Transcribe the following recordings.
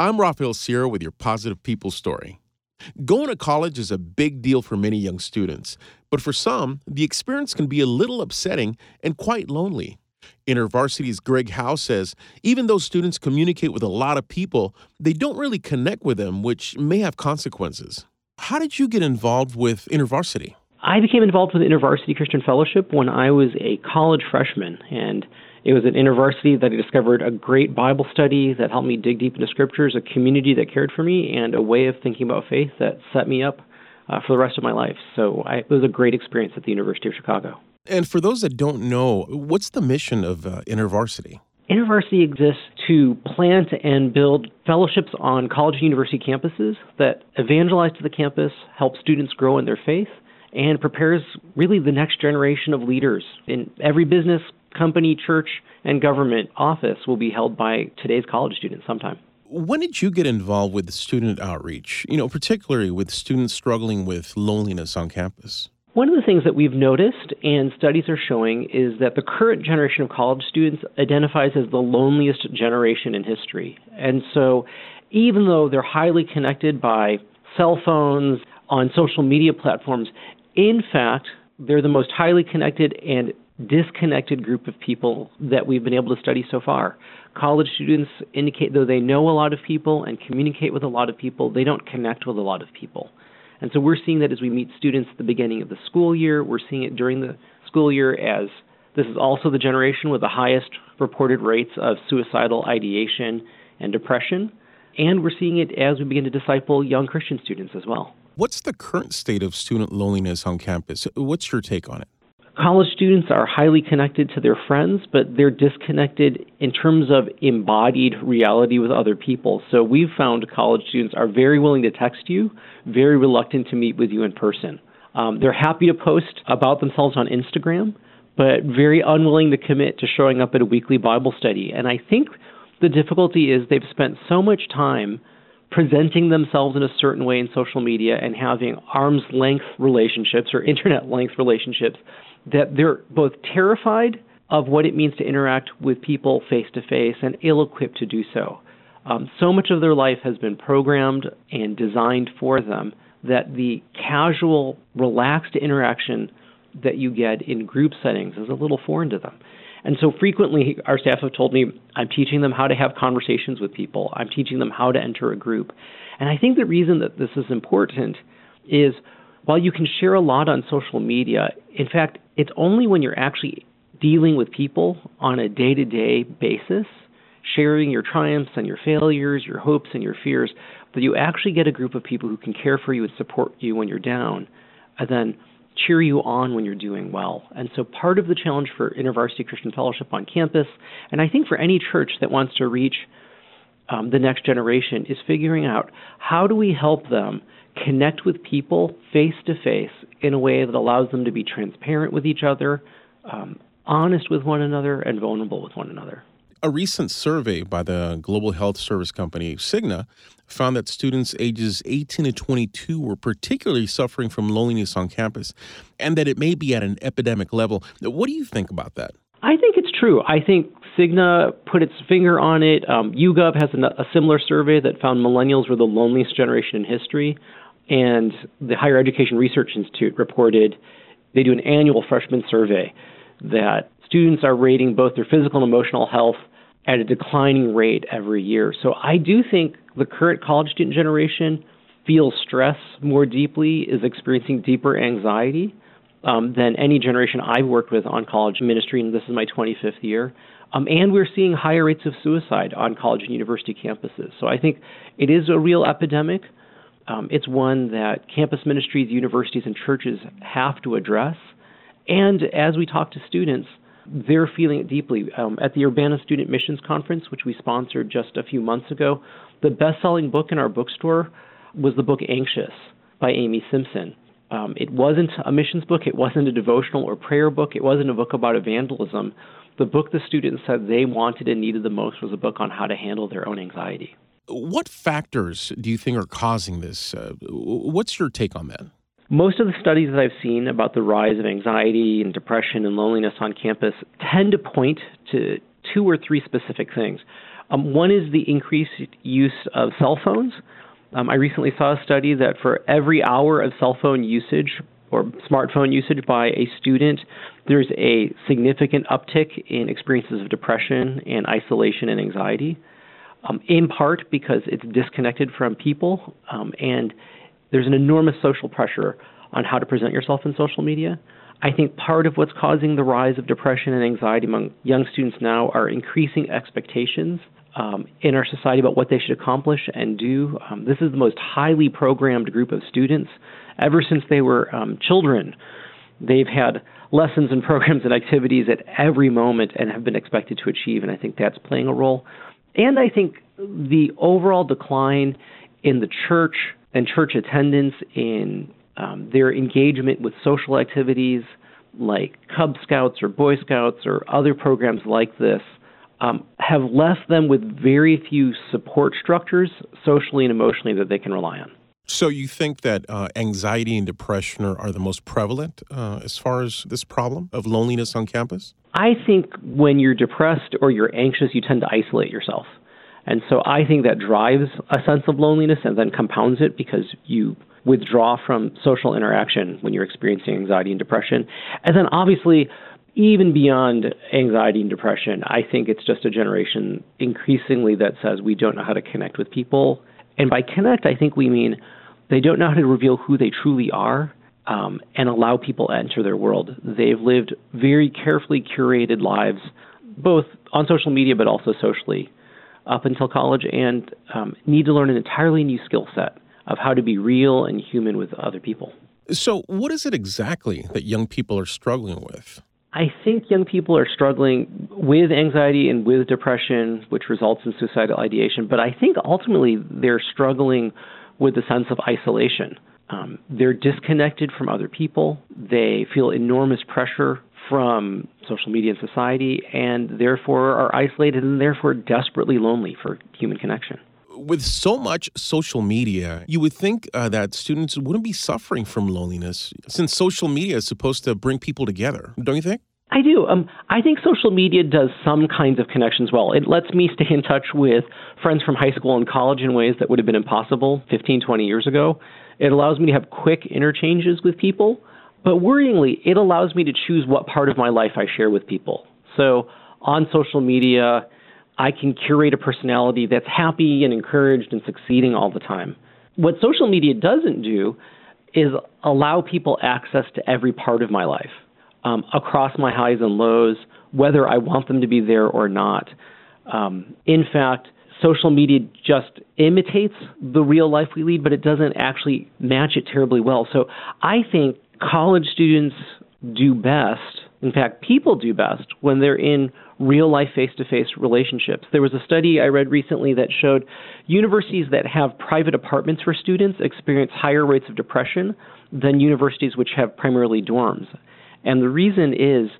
I'm Raphael Sierra with your Positive People story. Going to college is a big deal for many young students, but for some, the experience can be a little upsetting and quite lonely. InterVarsity's Greg Jao says even though students communicate with a lot of people, they don't really connect with them, which may have consequences. How did you get involved with InterVarsity? I became involved with InterVarsity Christian Fellowship when I was a college freshman, and it was at InterVarsity that I discovered a great Bible study that helped me dig deep into scriptures, a community that cared for me, and a way of thinking about faith that set me up uh, for the rest of my life. So I, it was a great experience at the University of Chicago. And for those that don't know, what's the mission of uh, InterVarsity? InterVarsity exists to plant and build fellowships on college and university campuses that evangelize to the campus, help students grow in their faith, and prepares really the next generation of leaders in every business, company, church, and government office will be held by today's college students sometime. When did you get involved with student outreach, you know, particularly with students struggling with loneliness on campus? One of the things that we've noticed and studies are showing is that the current generation of college students identifies as the loneliest generation in history. And so, even though they're highly connected by cell phones, on social media platforms, in fact, they're the most highly connected and disconnected group of people that we've been able to study so far. College students indicate, though they know a lot of people and communicate with a lot of people, they don't connect with a lot of people. And so we're seeing that as we meet students at the beginning of the school year, we're seeing it during the school year as this is also the generation with the highest reported rates of suicidal ideation and depression. And we're seeing it as we begin to disciple young Christian students as well. What's the current state of student loneliness on campus? What's your take on it? College students are highly connected to their friends, but they're disconnected in terms of embodied reality with other people. So we've found college students are very willing to text you, very reluctant to meet with you in person. Um, they're happy to post about themselves on Instagram, but very unwilling to commit to showing up at a weekly Bible study. And I think the difficulty is they've spent so much time presenting themselves in a certain way in social media and having arm's length relationships or internet length relationships that they're both terrified of what it means to interact with people face to face and ill equipped to do so. Um, so much of their life has been programmed and designed for them that the casual, relaxed interaction that you get in group settings is a little foreign to them. And so frequently, our staff have told me, I'm teaching them how to have conversations with people. I'm teaching them how to enter a group. And I think the reason that this is important is while you can share a lot on social media, in fact, it's only when you're actually dealing with people on a day to day basis, sharing your triumphs and your failures, your hopes and your fears, that you actually get a group of people who can care for you and support you when you're down, and then cheer you on when you're doing well. And so part of the challenge for InterVarsity Christian Fellowship on campus, and I think for any church that wants to reach um, the next generation, is figuring out how do we help them connect with people face to face in a way that allows them to be transparent with each other, um, honest with one another, and vulnerable with one another. A recent survey by the global health service company Cigna found that students ages 18 to 22 were particularly suffering from loneliness on campus and that it may be at an epidemic level. What do you think about that? I think it's true. I think Cigna put its finger on it. Um, YouGov has a, a similar survey that found millennials were the loneliest generation in history. And the Higher Education Research Institute reported they do an annual freshman survey that students are rating both their physical and emotional health at a declining rate every year. So I do think the current college student generation feels stress more deeply, is experiencing deeper anxiety um, than any generation I've worked with on college ministry, and this is my 25th year. Um, and we're seeing higher rates of suicide on college and university campuses. So I think it is a real epidemic. Um, it's one that campus ministries, universities, and churches have to address. And as we talk to students, they're feeling it deeply. Um, at the Urbana Student Missions Conference, which we sponsored just a few months ago, the best selling book in our bookstore was the book Anxious by Amy Simpson. Um, it wasn't a missions book, it wasn't a devotional or prayer book, it wasn't a book about evangelism. The book the students said they wanted and needed the most was a book on how to handle their own anxiety. What factors do you think are causing this? Uh, what's your take on that? Most of the studies that I've seen about the rise of anxiety and depression and loneliness on campus tend to point to two or three specific things. Um, one is the increased use of cell phones. Um, I recently saw a study that for every hour of cell phone usage or smartphone usage by a student, there's a significant uptick in experiences of depression and isolation and anxiety, um, in part because it's disconnected from people um, and there's an enormous social pressure on how to present yourself in social media. I think part of what's causing the rise of depression and anxiety among young students now are increasing expectations um, in our society about what they should accomplish and do. Um, this is the most highly programmed group of students. Ever since they were um, children, they've had lessons and programs and activities at every moment and have been expected to achieve, and I think that's playing a role. And I think the overall decline in the church and church attendance, in um, their engagement with social activities like Cub Scouts or Boy Scouts or other programs like this um, have left them with very few support structures, socially and emotionally, that they can rely on. So, you think that uh, anxiety and depression are, are the most prevalent uh, as far as this problem of loneliness on campus? I think when you're depressed or you're anxious, you tend to isolate yourself. And so I think that drives a sense of loneliness and then compounds it because you withdraw from social interaction when you're experiencing anxiety and depression. And then obviously, even beyond anxiety and depression, I think it's just a generation increasingly that says we don't know how to connect with people. And by connect, I think we mean they don't know how to reveal who they truly are um, and allow people to enter their world. They've lived very carefully curated lives, both on social media but also socially, up until college, and um, need to learn an entirely new skill set of how to be real and human with other people. So, what is it exactly that young people are struggling with? I think young people are struggling with anxiety and with depression, which results in suicidal ideation. But I think ultimately they're struggling with the sense of isolation. Um, they're disconnected from other people. They feel enormous pressure from social media and society, and therefore are isolated and therefore desperately lonely for human connection with so much social media, you would think uh, that students wouldn't be suffering from loneliness since social media is supposed to bring people together, don't you think? I do. Um, I think social media does some kinds of connections well. It lets me stay in touch with friends from high school and college in ways that would have been impossible 15, 20 years ago. It allows me to have quick interchanges with people. But worryingly, it allows me to choose what part of my life I share with people. So on social media, I can curate a personality that's happy and encouraged and succeeding all the time. What social media doesn't do is allow people access to every part of my life, um, across my highs and lows, whether I want them to be there or not. Um, in fact, social media just imitates the real life we lead, but it doesn't actually match it terribly well. So I think college students do best. In fact, people do best when they're in real life face to face relationships. There was a study I read recently that showed universities that have private apartments for students experience higher rates of depression than universities which have primarily dorms. And the reason is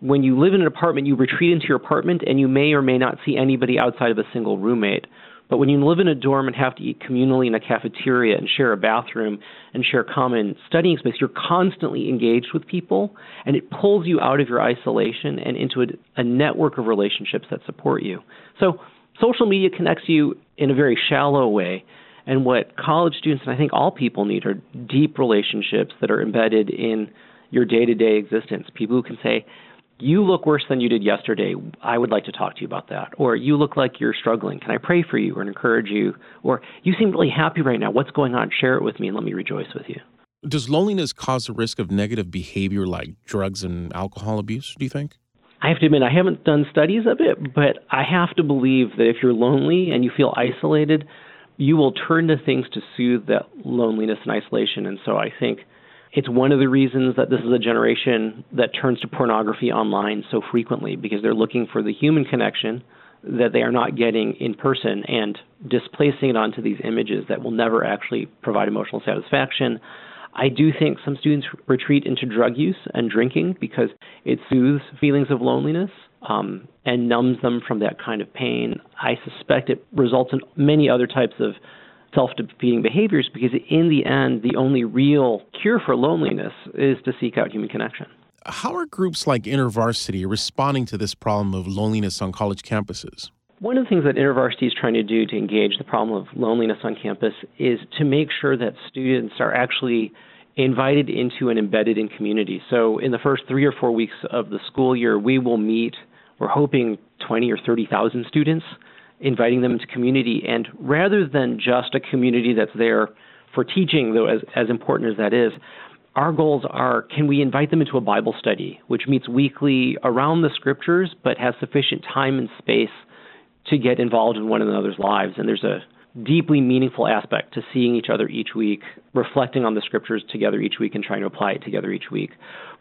when you live in an apartment, you retreat into your apartment and you may or may not see anybody outside of a single roommate. But when you live in a dorm and have to eat communally in a cafeteria and share a bathroom and share common studying space, you're constantly engaged with people, and it pulls you out of your isolation and into a, a network of relationships that support you. So, social media connects you in a very shallow way. And what college students and I think all people need are deep relationships that are embedded in your day to day existence. People who can say, you look worse than you did yesterday. I would like to talk to you about that. Or you look like you're struggling. Can I pray for you or encourage you? Or you seem really happy right now. What's going on? Share it with me and let me rejoice with you. Does loneliness cause the risk of negative behavior like drugs and alcohol abuse, do you think? I have to admit, I haven't done studies of it, but I have to believe that if you're lonely and you feel isolated, you will turn to things to soothe that loneliness and isolation. And so I think it's one of the reasons that this is a generation that turns to pornography online so frequently because they're looking for the human connection that they are not getting in person and displacing it onto these images that will never actually provide emotional satisfaction. I do think some students retreat into drug use and drinking because it soothes feelings of loneliness um, and numbs them from that kind of pain. I suspect it results in many other types of self defeating behaviors because, in the end, the only real cure for loneliness is to seek out human connection. How are groups like InterVarsity responding to this problem of loneliness on college campuses? One of the things that InterVarsity is trying to do to engage the problem of loneliness on campus is to make sure that students are actually invited into and embedded in community. So, in the first three or four weeks of the school year, we will meet, we're hoping 20 or 30,000 students, inviting them into community. And rather than just a community that's there for teaching, though, as, as important as that is, our goals are can we invite them into a Bible study, which meets weekly around the scriptures, but has sufficient time and space to get involved in one another's lives. And there's a deeply meaningful aspect to seeing each other each week, reflecting on the scriptures together each week, and trying to apply it together each week.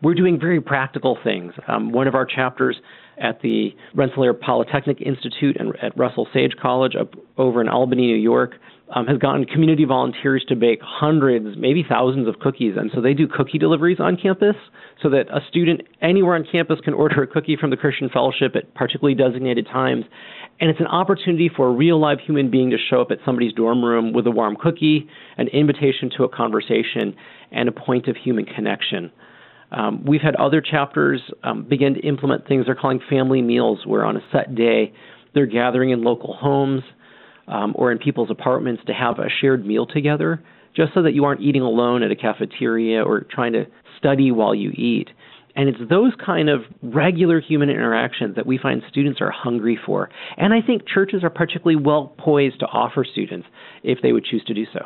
We're doing very practical things. Um, one of our chapters at the Rensselaer Polytechnic Institute and at Russell Sage College up over in Albany, New York, um, has gotten community volunteers to bake hundreds, maybe thousands of cookies. And so they do cookie deliveries on campus so that a student anywhere on campus can order a cookie from the Christian Fellowship at particularly designated times. And it's an opportunity for a real live human being to show up at somebody's dorm room with a warm cookie, an invitation to a conversation, and a point of human connection. Um, we've had other chapters um, begin to implement things they're calling family meals, where on a set day they're gathering in local homes um, or in people's apartments to have a shared meal together, just so that you aren't eating alone at a cafeteria or trying to study while you eat. And it's those kind of regular human interactions that we find students are hungry for. And I think churches are particularly well poised to offer students if they would choose to do so.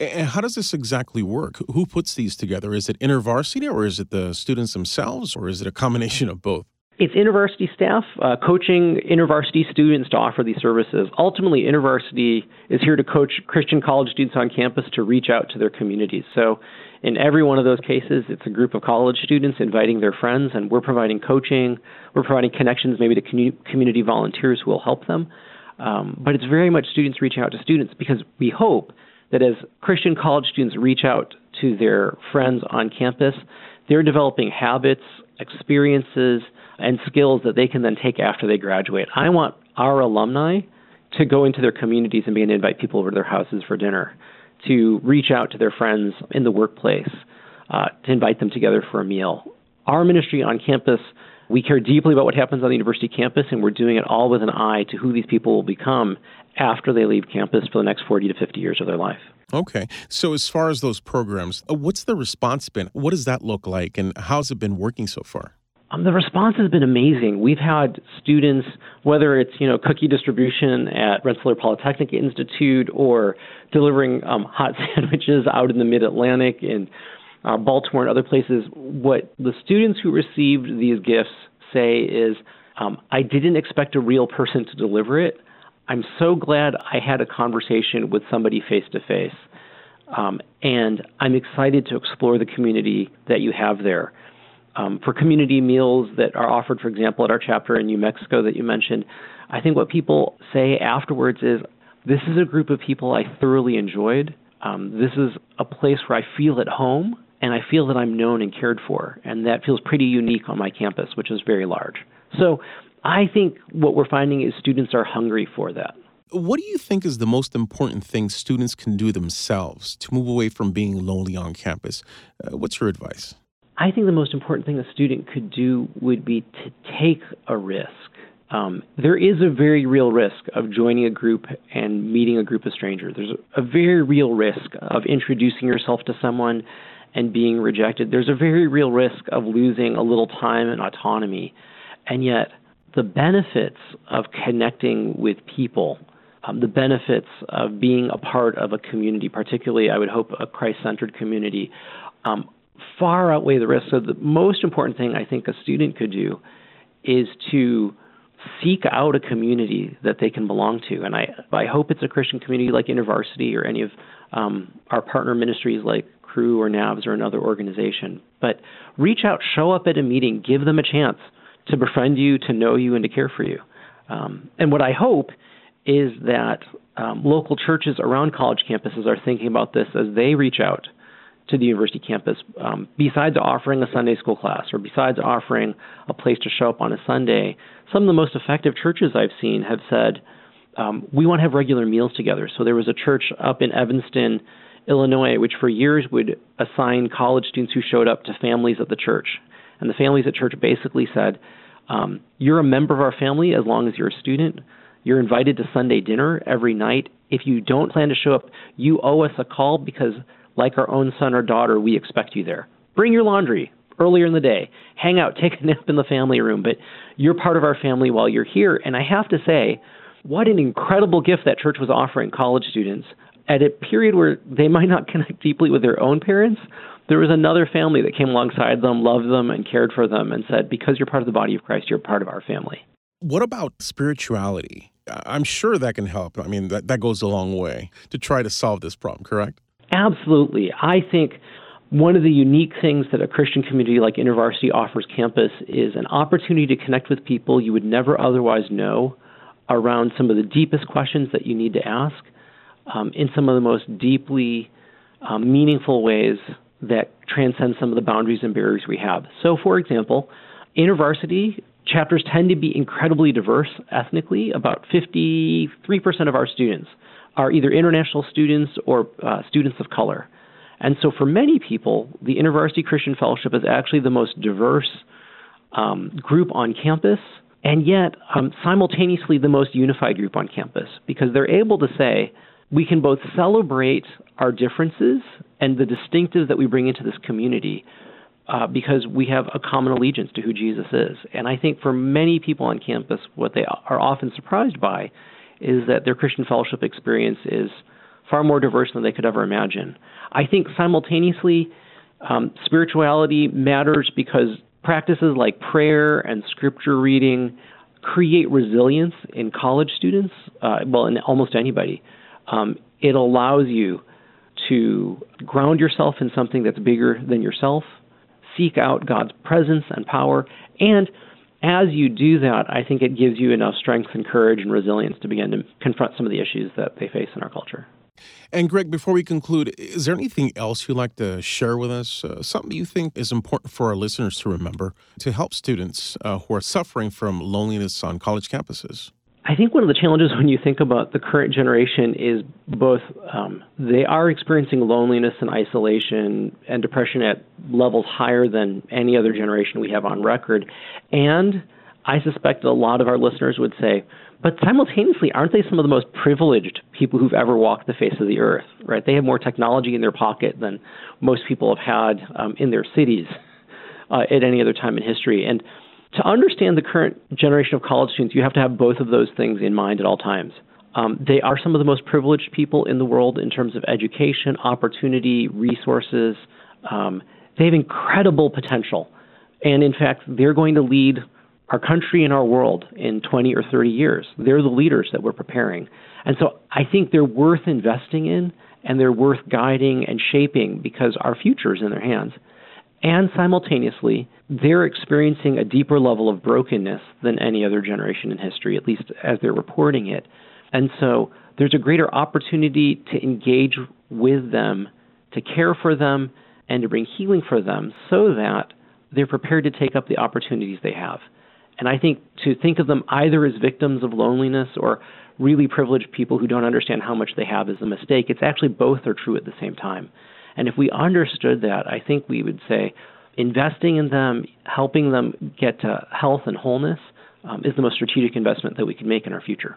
And how does this exactly work? Who puts these together? Is it InterVarsity or is it the students themselves or is it a combination of both? It's InterVarsity staff uh, coaching InterVarsity students to offer these services. Ultimately, InterVarsity is here to coach Christian college students on campus to reach out to their communities. So, in every one of those cases, it's a group of college students inviting their friends, and we're providing coaching. We're providing connections maybe to community volunteers who will help them. Um, but it's very much students reaching out to students because we hope that as Christian college students reach out to their friends on campus, they're developing habits, experiences, and skills that they can then take after they graduate. I want our alumni to go into their communities and begin to invite people over to their houses for dinner, to reach out to their friends in the workplace, uh, to invite them together for a meal. Our ministry on campus, we care deeply about what happens on the university campus, and we're doing it all with an eye to who these people will become after they leave campus for the next 40 to 50 years of their life. Okay. So, as far as those programs, uh, what's the response been? What does that look like, and how's it been working so far? Um, the response has been amazing. We've had students, whether it's you know cookie distribution at Rensselaer Polytechnic Institute or delivering um, hot sandwiches out in the Mid Atlantic and uh, Baltimore and other places. What the students who received these gifts say is, um, "I didn't expect a real person to deliver it. I'm so glad I had a conversation with somebody face to face." and I'm excited to explore the community that you have there um, for community meals that are offered, for example, at our chapter in New Mexico that you mentioned, I think what people say afterwards is, "This is a group of people I thoroughly enjoyed. Um, this is a place where I feel at home." And I feel that I'm known and cared for, and that feels pretty unique on my campus, which is very large. So I think what we're finding is students are hungry for that. What do you think is the most important thing students can do themselves to move away from being lonely on campus? Uh, what's your advice? I think the most important thing a student could do would be to take a risk. Um, there is a very real risk of joining a group and meeting a group of strangers. There's a, a very real risk of introducing yourself to someone and being rejected. There's a very real risk of losing a little time and autonomy. And yet, the benefits of connecting with people, um, the benefits of being a part of a community, particularly, I would hope, a Christ centered community, um, far outweigh the risks. So the most important thing I think a student could do is to seek out a community that they can belong to. And I, I hope it's a Christian community like InterVarsity or any of um, our partner ministries like Cru or NAVS or another organization. But reach out, show up at a meeting, give them a chance to befriend you, to know you, and to care for you. Um, and what I hope is that um, local churches around college campuses are thinking about this as they reach out to the university campus, um, besides offering a Sunday school class or besides offering a place to show up on a Sunday, some of the most effective churches I've seen have said, um, we want to have regular meals together. So there was a church up in Evanston, Illinois, which for years would assign college students who showed up to families at the church. And the families at church basically said, um, You're a member of our family as long as you're a student. You're invited to Sunday dinner every night. If you don't plan to show up, you owe us a call because, like our own son or daughter, we expect you there. Bring your laundry earlier in the day. Hang out, take a nap in the family room, but you're part of our family while you're here. And I have to say, what an incredible gift that church was offering college students at a period where they might not connect deeply with their own parents. There was another family that came alongside them, loved them, and cared for them, and said, Because you're part of the body of Christ, you're part of our family. What about spirituality? I'm sure that can help. I mean, that, that goes a long way to try to solve this problem, correct? Absolutely. I think one of the unique things that a Christian community like InterVarsity offers campus is an opportunity to connect with people you would never otherwise know around some of the deepest questions that you need to ask um, in some of the most deeply um, meaningful ways that transcend some of the boundaries and barriers we have. So, for example, InterVarsity chapters tend to be incredibly diverse ethnically. About 53% of our students are either international students or uh, students of color. And so, for many people, the InterVarsity Christian Fellowship is actually the most diverse um, group on campus, and yet um, simultaneously the most unified group on campus because they're able to say we can both celebrate our differences and the distinctives that we bring into this community. Uh, because we have a common allegiance to who Jesus is. And I think for many people on campus, what they are often surprised by is that their Christian fellowship experience is far more diverse than they could ever imagine. I think simultaneously, um, spirituality matters because practices like prayer and scripture reading create resilience in college students, uh, well, in almost anybody. Um, it allows you to ground yourself in something that's bigger than yourself, seek out God's presence and power, and as you do that, I think it gives you enough strength and courage and resilience to begin to confront some of the issues that they face in our culture. And Greg, before we conclude, is there anything else you'd like to share with us? Uh, something you think is important for our listeners to remember to help students uh, who are suffering from loneliness on college campuses? I think one of the challenges when you think about the current generation is both um, they are experiencing loneliness and isolation and depression at levels higher than any other generation we have on record. And I suspect a lot of our listeners would say, but simultaneously, aren't they some of the most privileged people who've ever walked the face of the earth? Right? They have more technology in their pocket than most people have had um, in their cities uh, at any other time in history. And to understand the current generation of college students, you have to have both of those things in mind at all times. Um, they are some of the most privileged people in the world in terms of education, opportunity, resources. Um, they have incredible potential. And in fact, they're going to lead our country and our world in 20 or 30 years. They're the leaders that we're preparing. And so I think they're worth investing in and they're worth guiding and shaping because our future is in their hands. And simultaneously, they're experiencing a deeper level of brokenness than any other generation in history, at least as they're reporting it. And so there's a greater opportunity to engage with them, to care for them, and to bring healing for them so that they're prepared to take up the opportunities they have. And I think to think of them either as victims of loneliness or really privileged people who don't understand how much they have is a mistake. It's actually both are true at the same time. And if we understood that, I think we would say investing in them, helping them get to health and wholeness, um, is the most strategic investment that we can make in our future.